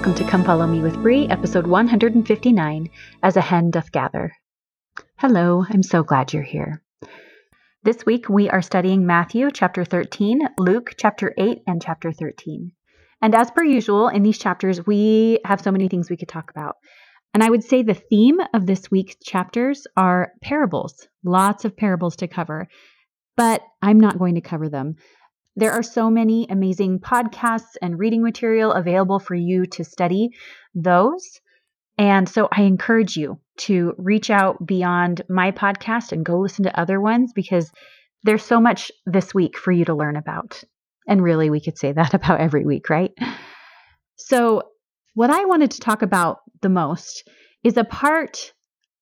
welcome to Come Follow Me with Bree, episode 159 As a Hen Doth Gather. Hello, I'm so glad you're here. This week we are studying Matthew chapter 13, Luke chapter 8, and chapter 13. And as per usual, in these chapters, we have so many things we could talk about. And I would say the theme of this week's chapters are parables, lots of parables to cover, but I'm not going to cover them. There are so many amazing podcasts and reading material available for you to study those. And so I encourage you to reach out beyond my podcast and go listen to other ones because there's so much this week for you to learn about. And really, we could say that about every week, right? So, what I wanted to talk about the most is a part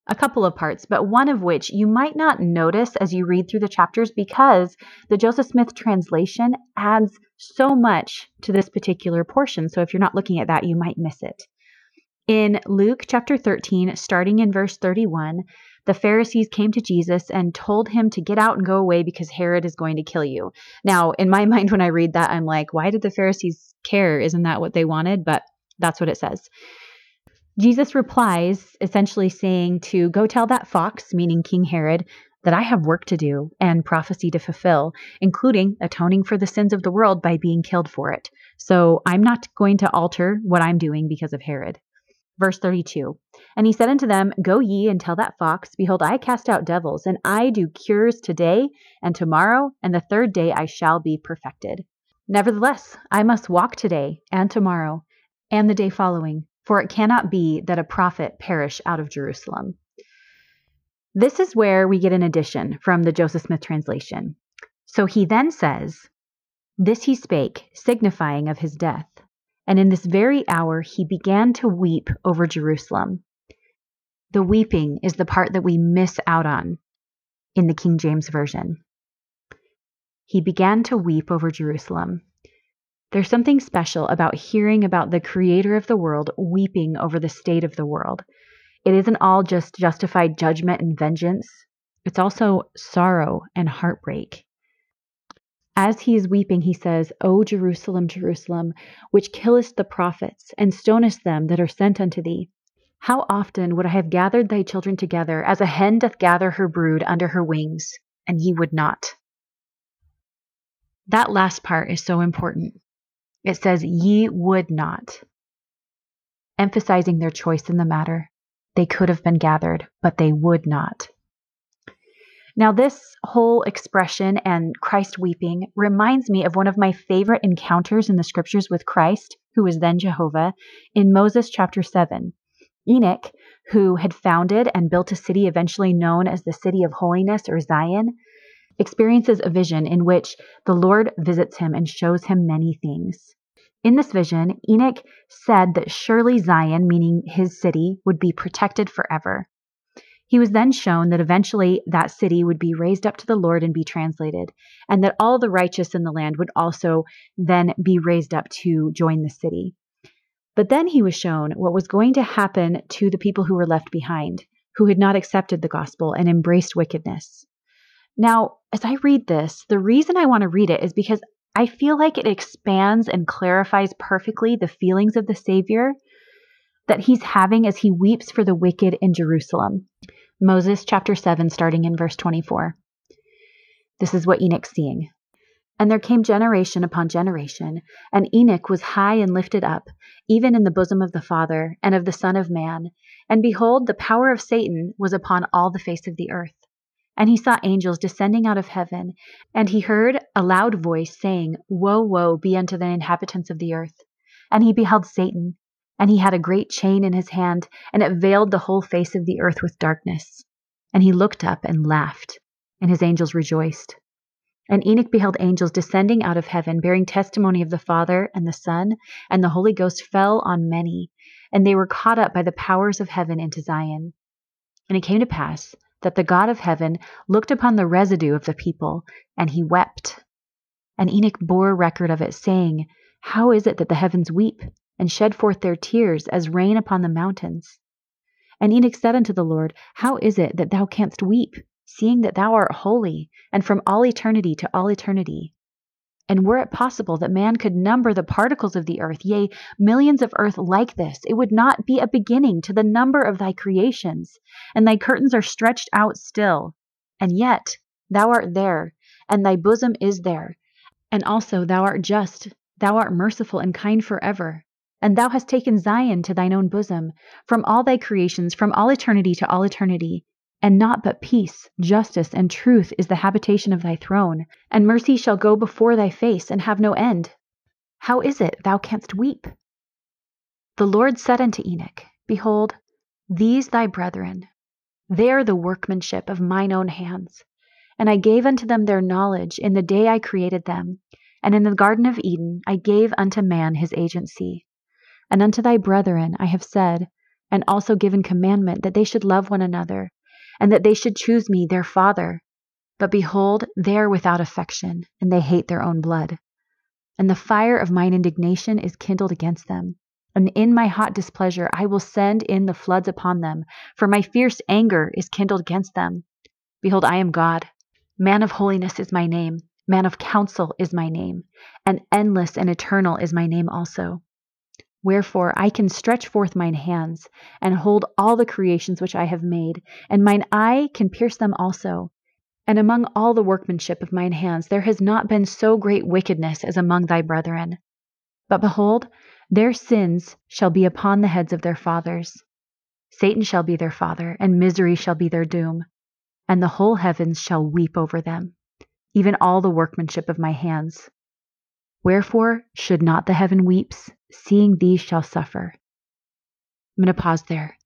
a couple of parts, but one of which you might not notice as you read through the chapters because the Joseph Smith translation adds so much to this particular portion. So if you're not looking at that, you might miss it. In Luke chapter 13, starting in verse 31, the Pharisees came to Jesus and told him to get out and go away because Herod is going to kill you. Now, in my mind, when I read that, I'm like, why did the Pharisees care? Isn't that what they wanted? But that's what it says. Jesus replies, essentially saying to go tell that fox, meaning King Herod, that I have work to do and prophecy to fulfill, including atoning for the sins of the world by being killed for it. So I'm not going to alter what I'm doing because of Herod. Verse 32 And he said unto them, Go ye and tell that fox, Behold, I cast out devils, and I do cures today and tomorrow, and the third day I shall be perfected. Nevertheless, I must walk today and tomorrow and the day following for it cannot be that a prophet perish out of Jerusalem. This is where we get an addition from the Joseph Smith translation. So he then says, This he spake, signifying of his death. And in this very hour he began to weep over Jerusalem. The weeping is the part that we miss out on in the King James Version. He began to weep over Jerusalem. There's something special about hearing about the creator of the world weeping over the state of the world. It isn't all just justified judgment and vengeance, it's also sorrow and heartbreak. As he is weeping, he says, O Jerusalem, Jerusalem, which killest the prophets and stonest them that are sent unto thee. How often would I have gathered thy children together, as a hen doth gather her brood under her wings, and ye would not. That last part is so important. It says, Ye would not, emphasizing their choice in the matter. They could have been gathered, but they would not. Now, this whole expression and Christ weeping reminds me of one of my favorite encounters in the scriptures with Christ, who was then Jehovah, in Moses chapter 7. Enoch, who had founded and built a city eventually known as the City of Holiness or Zion, experiences a vision in which the Lord visits him and shows him many things. In this vision, Enoch said that surely Zion, meaning his city, would be protected forever. He was then shown that eventually that city would be raised up to the Lord and be translated, and that all the righteous in the land would also then be raised up to join the city. But then he was shown what was going to happen to the people who were left behind, who had not accepted the gospel and embraced wickedness. Now, as I read this, the reason I want to read it is because I feel like it expands and clarifies perfectly the feelings of the Savior that he's having as he weeps for the wicked in Jerusalem. Moses chapter 7, starting in verse 24. This is what Enoch's seeing. And there came generation upon generation, and Enoch was high and lifted up, even in the bosom of the Father and of the Son of Man. And behold, the power of Satan was upon all the face of the earth. And he saw angels descending out of heaven, and he heard a loud voice saying, Woe, woe be unto the inhabitants of the earth. And he beheld Satan, and he had a great chain in his hand, and it veiled the whole face of the earth with darkness. And he looked up and laughed, and his angels rejoiced. And Enoch beheld angels descending out of heaven, bearing testimony of the Father and the Son, and the Holy Ghost fell on many, and they were caught up by the powers of heaven into Zion. And it came to pass that the God of heaven looked upon the residue of the people, and he wept. And Enoch bore record of it, saying, How is it that the heavens weep, and shed forth their tears as rain upon the mountains? And Enoch said unto the Lord, How is it that thou canst weep, seeing that thou art holy, and from all eternity to all eternity? And were it possible that man could number the particles of the earth, yea, millions of earth like this, it would not be a beginning to the number of thy creations. And thy curtains are stretched out still. And yet thou art there, and thy bosom is there. And also thou art just, thou art merciful and kind forever. And thou hast taken Zion to thine own bosom, from all thy creations, from all eternity to all eternity. And not but peace, justice, and truth is the habitation of thy throne, and mercy shall go before thy face and have no end. How is it thou canst weep? The Lord said unto Enoch, Behold, these thy brethren, they are the workmanship of mine own hands. And I gave unto them their knowledge in the day I created them, and in the Garden of Eden I gave unto man his agency. And unto thy brethren I have said, and also given commandment that they should love one another and that they should choose me their father. But behold, they are without affection, and they hate their own blood. And the fire of mine indignation is kindled against them. And in my hot displeasure I will send in the floods upon them, for my fierce anger is kindled against them. Behold, I am God. Man of holiness is my name. Man of counsel is my name. And endless and eternal is my name also. Wherefore I can stretch forth mine hands, and hold all the creations which I have made, and mine eye can pierce them also. And among all the workmanship of mine hands there has not been so great wickedness as among thy brethren. But behold, their sins shall be upon the heads of their fathers. Satan shall be their father, and misery shall be their doom. And the whole heavens shall weep over them, even all the workmanship of my hands. Wherefore should not the heaven weeps, seeing these shall suffer? I'm going to pause there.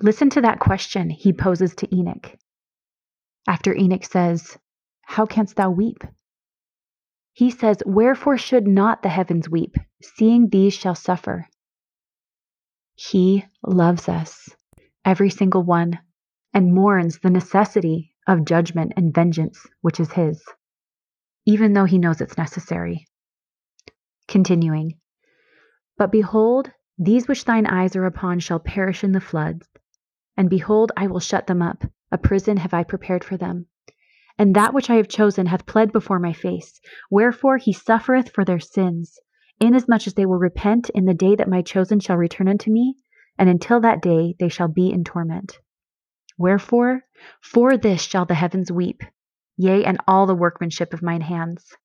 Listen to that question he poses to Enoch. After Enoch says, How canst thou weep? He says, Wherefore should not the heavens weep, seeing these shall suffer? He loves us, every single one, and mourns the necessity of judgment and vengeance, which is his, even though he knows it's necessary. Continuing, But behold, these which thine eyes are upon shall perish in the floods. And behold, I will shut them up, a prison have I prepared for them. And that which I have chosen hath pled before my face. Wherefore he suffereth for their sins, inasmuch as they will repent in the day that my chosen shall return unto me, and until that day they shall be in torment. Wherefore, for this shall the heavens weep, yea, and all the workmanship of mine hands.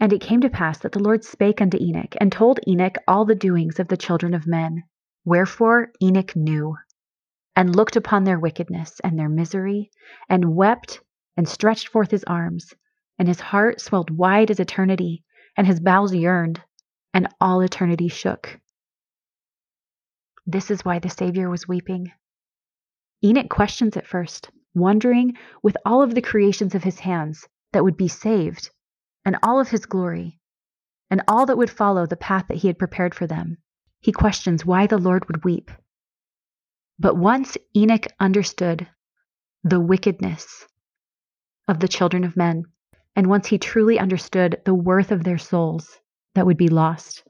And it came to pass that the Lord spake unto Enoch, and told Enoch all the doings of the children of men. Wherefore Enoch knew, and looked upon their wickedness and their misery, and wept, and stretched forth his arms, and his heart swelled wide as eternity, and his bowels yearned, and all eternity shook. This is why the Savior was weeping. Enoch questions at first, wondering with all of the creations of his hands that would be saved and all of his glory, and all that would follow the path that he had prepared for them, he questions why the Lord would weep. But once Enoch understood the wickedness of the children of men, and once he truly understood the worth of their souls that would be lost,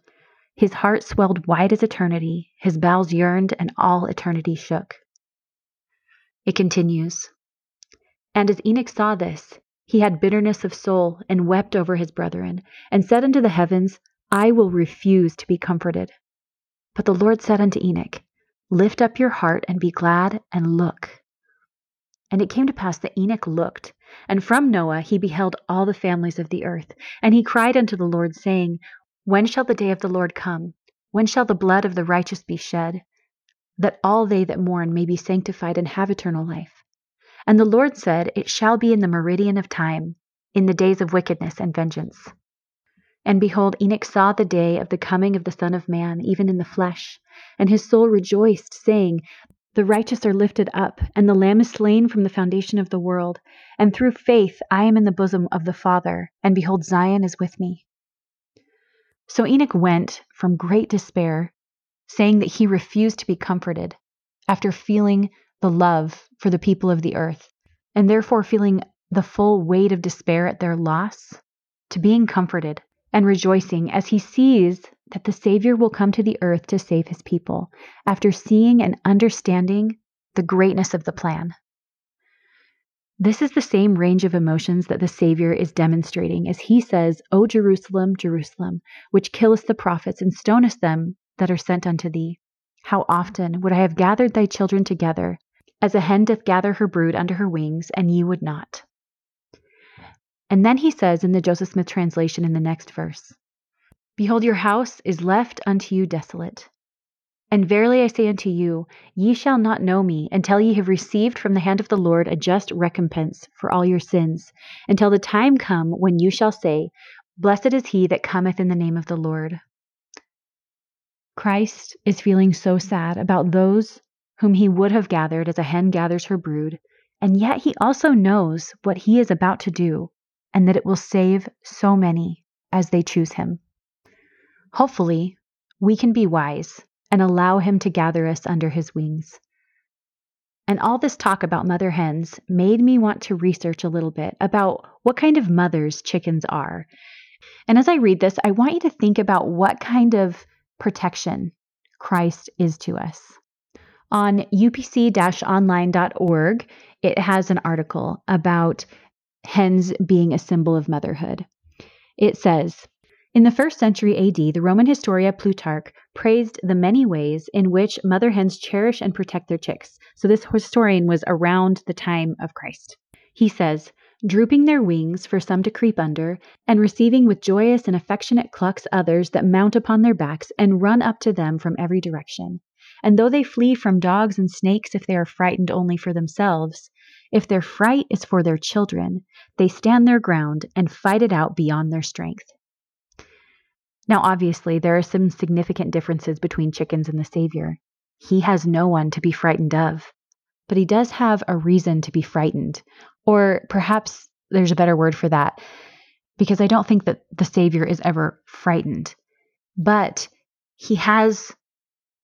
his heart swelled wide as eternity, his bowels yearned, and all eternity shook. It continues. And as Enoch saw this, he had bitterness of soul and wept over his brethren, and said unto the heavens, I will refuse to be comforted. But the Lord said unto Enoch, Lift up your heart and be glad, and look. And it came to pass that Enoch looked, and from Noah he beheld all the families of the earth. And he cried unto the Lord, saying, When shall the day of the Lord come? When shall the blood of the righteous be shed? That all they that mourn may be sanctified and have eternal life. And the Lord said, It shall be in the meridian of time, in the days of wickedness and vengeance. And behold, Enoch saw the day of the coming of the Son of Man, even in the flesh. And his soul rejoiced, saying, The righteous are lifted up, and the Lamb is slain from the foundation of the world. And through faith I am in the bosom of the Father, and behold, Zion is with me. So Enoch went from great despair, saying that he refused to be comforted, after feeling the love for the people of the earth, and therefore feeling the full weight of despair at their loss, to being comforted and rejoicing as he sees that the Savior will come to the earth to save his people after seeing and understanding the greatness of the plan. This is the same range of emotions that the Savior is demonstrating as he says, O Jerusalem, Jerusalem, which killest the prophets and stonest them that are sent unto thee. How often would I have gathered thy children together, as a hen doth gather her brood under her wings, and ye would not. And then he says in the Joseph Smith translation in the next verse Behold, your house is left unto you desolate. And verily I say unto you, ye shall not know me until ye have received from the hand of the Lord a just recompense for all your sins, until the time come when you shall say, Blessed is he that cometh in the name of the Lord. Christ is feeling so sad about those whom he would have gathered as a hen gathers her brood, and yet he also knows what he is about to do and that it will save so many as they choose him. Hopefully, we can be wise and allow Him to gather us under His wings. And all this talk about mother hens made me want to research a little bit about what kind of mothers chickens are. And as I read this, I want you to think about what kind of protection Christ is to us. On upc online.org, it has an article about hens being a symbol of motherhood. It says, in the first century AD, the Roman historian Plutarch praised the many ways in which mother hens cherish and protect their chicks. So, this historian was around the time of Christ. He says, drooping their wings for some to creep under, and receiving with joyous and affectionate clucks others that mount upon their backs and run up to them from every direction. And though they flee from dogs and snakes if they are frightened only for themselves, if their fright is for their children, they stand their ground and fight it out beyond their strength. Now, obviously, there are some significant differences between chickens and the Savior. He has no one to be frightened of, but he does have a reason to be frightened. Or perhaps there's a better word for that, because I don't think that the Savior is ever frightened. But he has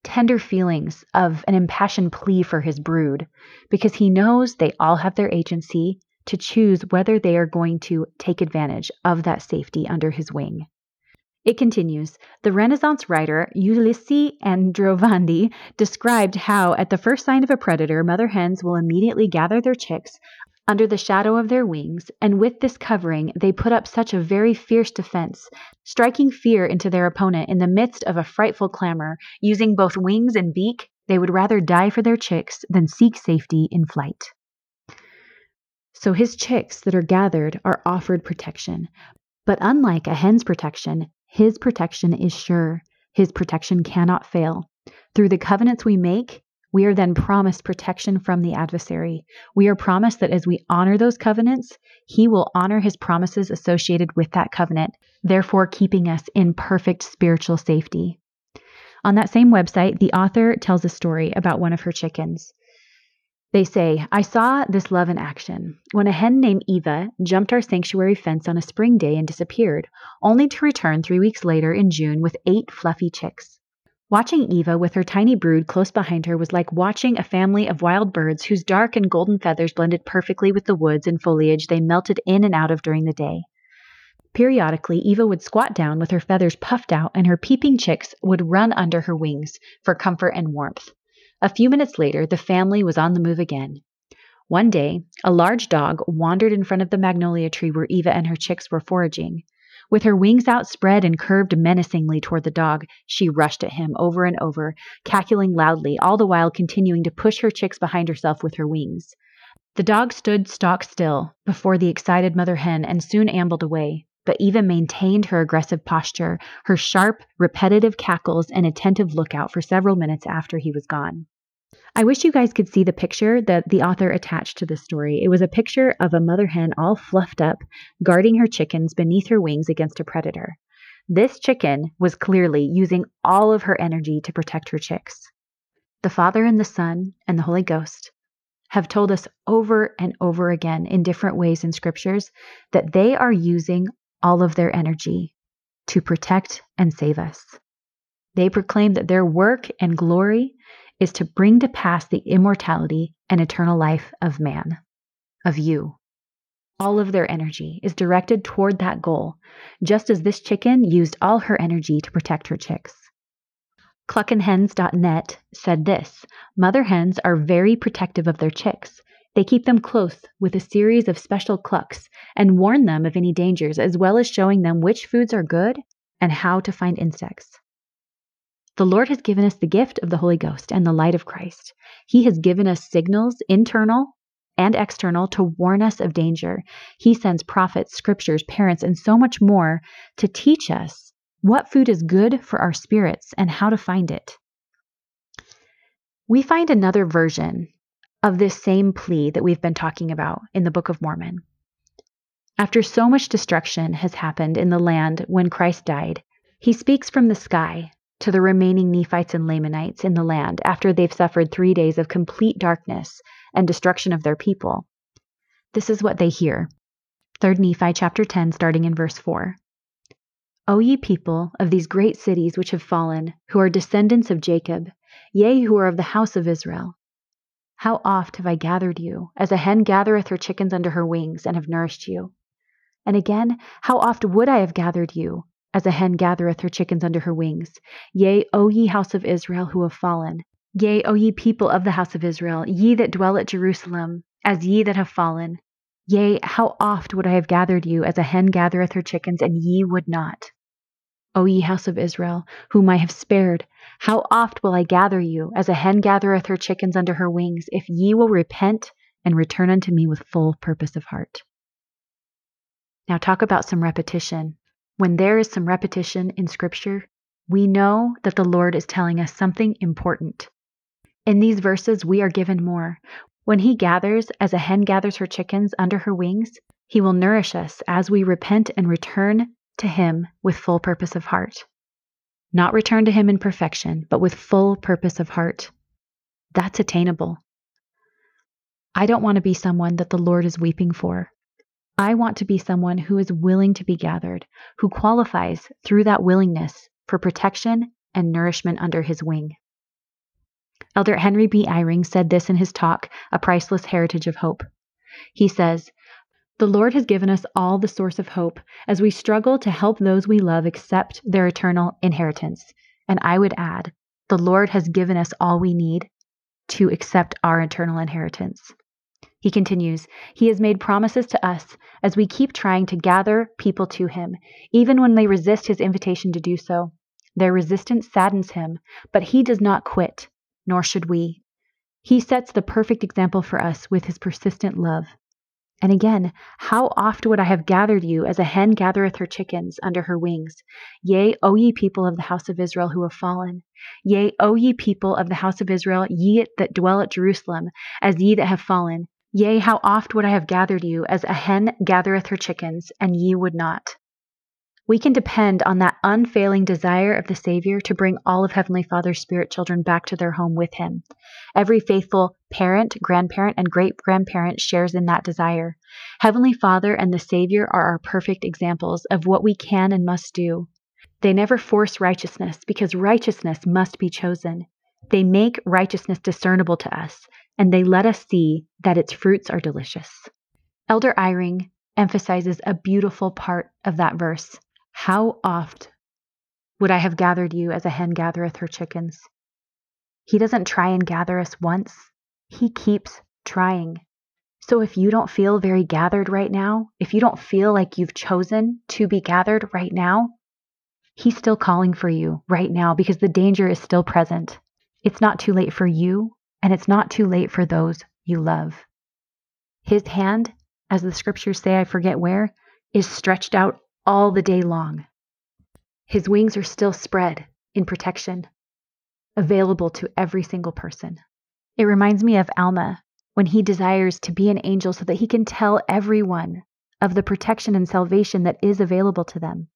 tender feelings of an impassioned plea for his brood, because he knows they all have their agency to choose whether they are going to take advantage of that safety under his wing. It continues The Renaissance writer Ulisse Aldrovandi described how, at the first sign of a predator, mother hens will immediately gather their chicks under the shadow of their wings, and with this covering they put up such a very fierce defense, striking fear into their opponent in the midst of a frightful clamor, using both wings and beak. They would rather die for their chicks than seek safety in flight. So his chicks that are gathered are offered protection. But unlike a hen's protection, his protection is sure. His protection cannot fail. Through the covenants we make, we are then promised protection from the adversary. We are promised that as we honor those covenants, he will honor his promises associated with that covenant, therefore keeping us in perfect spiritual safety. On that same website, the author tells a story about one of her chickens. They say, I saw this love in action when a hen named Eva jumped our sanctuary fence on a spring day and disappeared, only to return three weeks later in June with eight fluffy chicks. Watching Eva with her tiny brood close behind her was like watching a family of wild birds whose dark and golden feathers blended perfectly with the woods and foliage they melted in and out of during the day. Periodically, Eva would squat down with her feathers puffed out, and her peeping chicks would run under her wings for comfort and warmth. A few minutes later, the family was on the move again. One day, a large dog wandered in front of the magnolia tree where Eva and her chicks were foraging. With her wings outspread and curved menacingly toward the dog, she rushed at him over and over, cackling loudly, all the while continuing to push her chicks behind herself with her wings. The dog stood stock still before the excited mother hen and soon ambled away, but Eva maintained her aggressive posture, her sharp, repetitive cackles, and attentive lookout for several minutes after he was gone. I wish you guys could see the picture that the author attached to the story. It was a picture of a mother hen all fluffed up, guarding her chickens beneath her wings against a predator. This chicken was clearly using all of her energy to protect her chicks. The Father and the Son and the Holy Ghost have told us over and over again in different ways in scriptures that they are using all of their energy to protect and save us. They proclaim that their work and glory is to bring to pass the immortality and eternal life of man, of you. All of their energy is directed toward that goal, just as this chicken used all her energy to protect her chicks. Cluckinhens.net said this Mother hens are very protective of their chicks. They keep them close with a series of special clucks and warn them of any dangers, as well as showing them which foods are good and how to find insects. The Lord has given us the gift of the Holy Ghost and the light of Christ. He has given us signals, internal and external, to warn us of danger. He sends prophets, scriptures, parents, and so much more to teach us what food is good for our spirits and how to find it. We find another version of this same plea that we've been talking about in the Book of Mormon. After so much destruction has happened in the land when Christ died, he speaks from the sky to the remaining Nephites and Lamanites in the land after they've suffered three days of complete darkness and destruction of their people. This is what they hear. 3 Nephi chapter 10, starting in verse 4. O ye people of these great cities which have fallen, who are descendants of Jacob, yea, who are of the house of Israel, how oft have I gathered you, as a hen gathereth her chickens under her wings, and have nourished you? And again, how oft would I have gathered you, as a hen gathereth her chickens under her wings? Yea, O ye house of Israel who have fallen. Yea, O ye people of the house of Israel, ye that dwell at Jerusalem, as ye that have fallen. Yea, how oft would I have gathered you, as a hen gathereth her chickens, and ye would not. O ye house of Israel, whom I have spared, how oft will I gather you, as a hen gathereth her chickens under her wings, if ye will repent and return unto me with full purpose of heart. Now, talk about some repetition. When there is some repetition in Scripture, we know that the Lord is telling us something important. In these verses, we are given more. When He gathers, as a hen gathers her chickens under her wings, He will nourish us as we repent and return to Him with full purpose of heart. Not return to Him in perfection, but with full purpose of heart. That's attainable. I don't want to be someone that the Lord is weeping for. I want to be someone who is willing to be gathered, who qualifies through that willingness for protection and nourishment under His wing. Elder Henry B. Eyring said this in his talk, A Priceless Heritage of Hope. He says, the Lord has given us all the source of hope as we struggle to help those we love accept their eternal inheritance. And I would add, the Lord has given us all we need to accept our eternal inheritance. He continues, He has made promises to us as we keep trying to gather people to Him, even when they resist His invitation to do so. Their resistance saddens Him, but He does not quit, nor should we. He sets the perfect example for us with His persistent love. And again, how oft would I have gathered you as a hen gathereth her chickens under her wings? Yea, O ye people of the house of Israel who have fallen. Yea, O ye people of the house of Israel, ye that dwell at Jerusalem, as ye that have fallen. Yea, how oft would I have gathered you as a hen gathereth her chickens, and ye would not. We can depend on that unfailing desire of the Savior to bring all of Heavenly Father's spirit children back to their home with Him. Every faithful parent, grandparent, and great grandparent shares in that desire. Heavenly Father and the Savior are our perfect examples of what we can and must do. They never force righteousness because righteousness must be chosen. They make righteousness discernible to us, and they let us see that its fruits are delicious. Elder Eyring emphasizes a beautiful part of that verse. How oft would I have gathered you as a hen gathereth her chickens? He doesn't try and gather us once, he keeps trying. So if you don't feel very gathered right now, if you don't feel like you've chosen to be gathered right now, he's still calling for you right now because the danger is still present. It's not too late for you, and it's not too late for those you love. His hand, as the scriptures say, I forget where, is stretched out all the day long. His wings are still spread in protection, available to every single person. It reminds me of Alma when he desires to be an angel so that he can tell everyone of the protection and salvation that is available to them.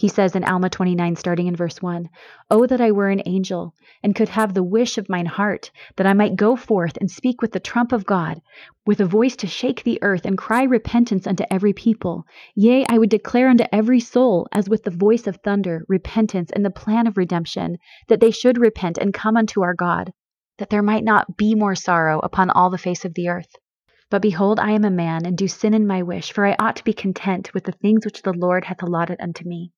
He says in Alma 29, starting in verse 1 Oh, that I were an angel, and could have the wish of mine heart, that I might go forth and speak with the trump of God, with a voice to shake the earth, and cry repentance unto every people. Yea, I would declare unto every soul, as with the voice of thunder, repentance and the plan of redemption, that they should repent and come unto our God, that there might not be more sorrow upon all the face of the earth. But behold, I am a man, and do sin in my wish, for I ought to be content with the things which the Lord hath allotted unto me.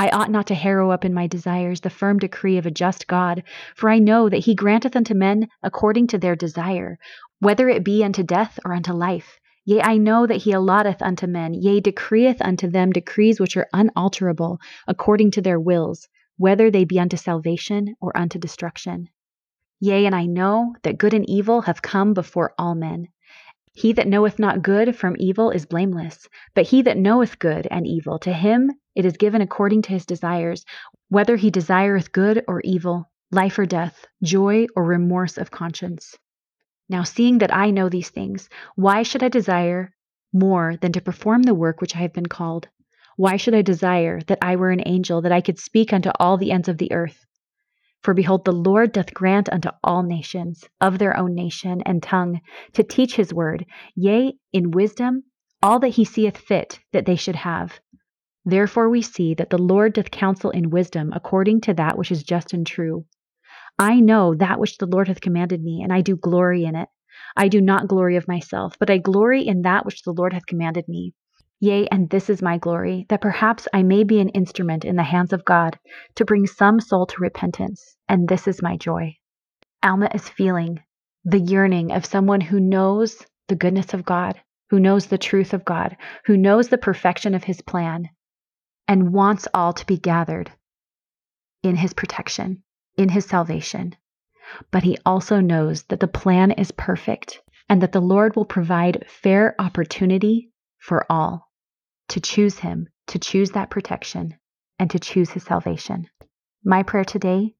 I ought not to harrow up in my desires the firm decree of a just God, for I know that he granteth unto men according to their desire. whether it be unto death or unto life. Yea, I know that he allotteth unto men, yea, decreeth unto them decrees which are unalterable, according to their wills, whether they be unto salvation or unto destruction. Yea, and I know that good and evil have come before all men. He that knoweth not good from evil is blameless, but he that knoweth good and evil, to him it is given according to his desires, whether he desireth good or evil, life or death, joy or remorse of conscience. Now, seeing that I know these things, why should I desire more than to perform the work which I have been called? Why should I desire that I were an angel, that I could speak unto all the ends of the earth? For behold, the Lord doth grant unto all nations of their own nation and tongue to teach his word, yea, in wisdom, all that he seeth fit that they should have. Therefore we see that the Lord doth counsel in wisdom according to that which is just and true. I know that which the Lord hath commanded me, and I do glory in it. I do not glory of myself, but I glory in that which the Lord hath commanded me. Yea, and this is my glory, that perhaps I may be an instrument in the hands of God to bring some soul to repentance, and this is my joy. Alma is feeling the yearning of someone who knows the goodness of God, who knows the truth of God, who knows the perfection of his plan, and wants all to be gathered in his protection, in his salvation. But he also knows that the plan is perfect and that the Lord will provide fair opportunity for all to choose Him, to choose that protection, and to choose His salvation. My prayer today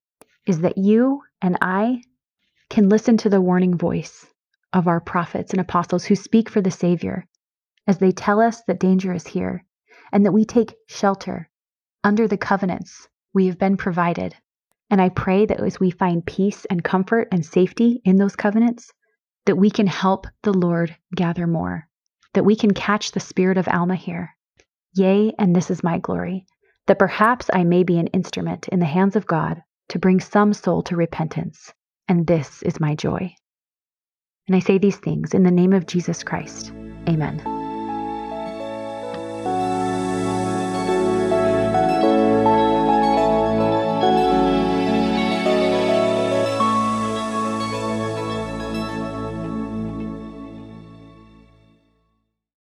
is that you and I can listen to the warning voice of our prophets and apostles who speak for the Savior as they tell us that danger is here and that we take shelter under the covenants we have been provided. And I pray that as we find peace and comfort and safety in those covenants, that we can help the Lord gather more, that we can catch the spirit of Alma here, Yea, and this is my glory, that perhaps I may be an instrument in the hands of God to bring some soul to repentance, and this is my joy. And I say these things in the name of Jesus Christ. Amen.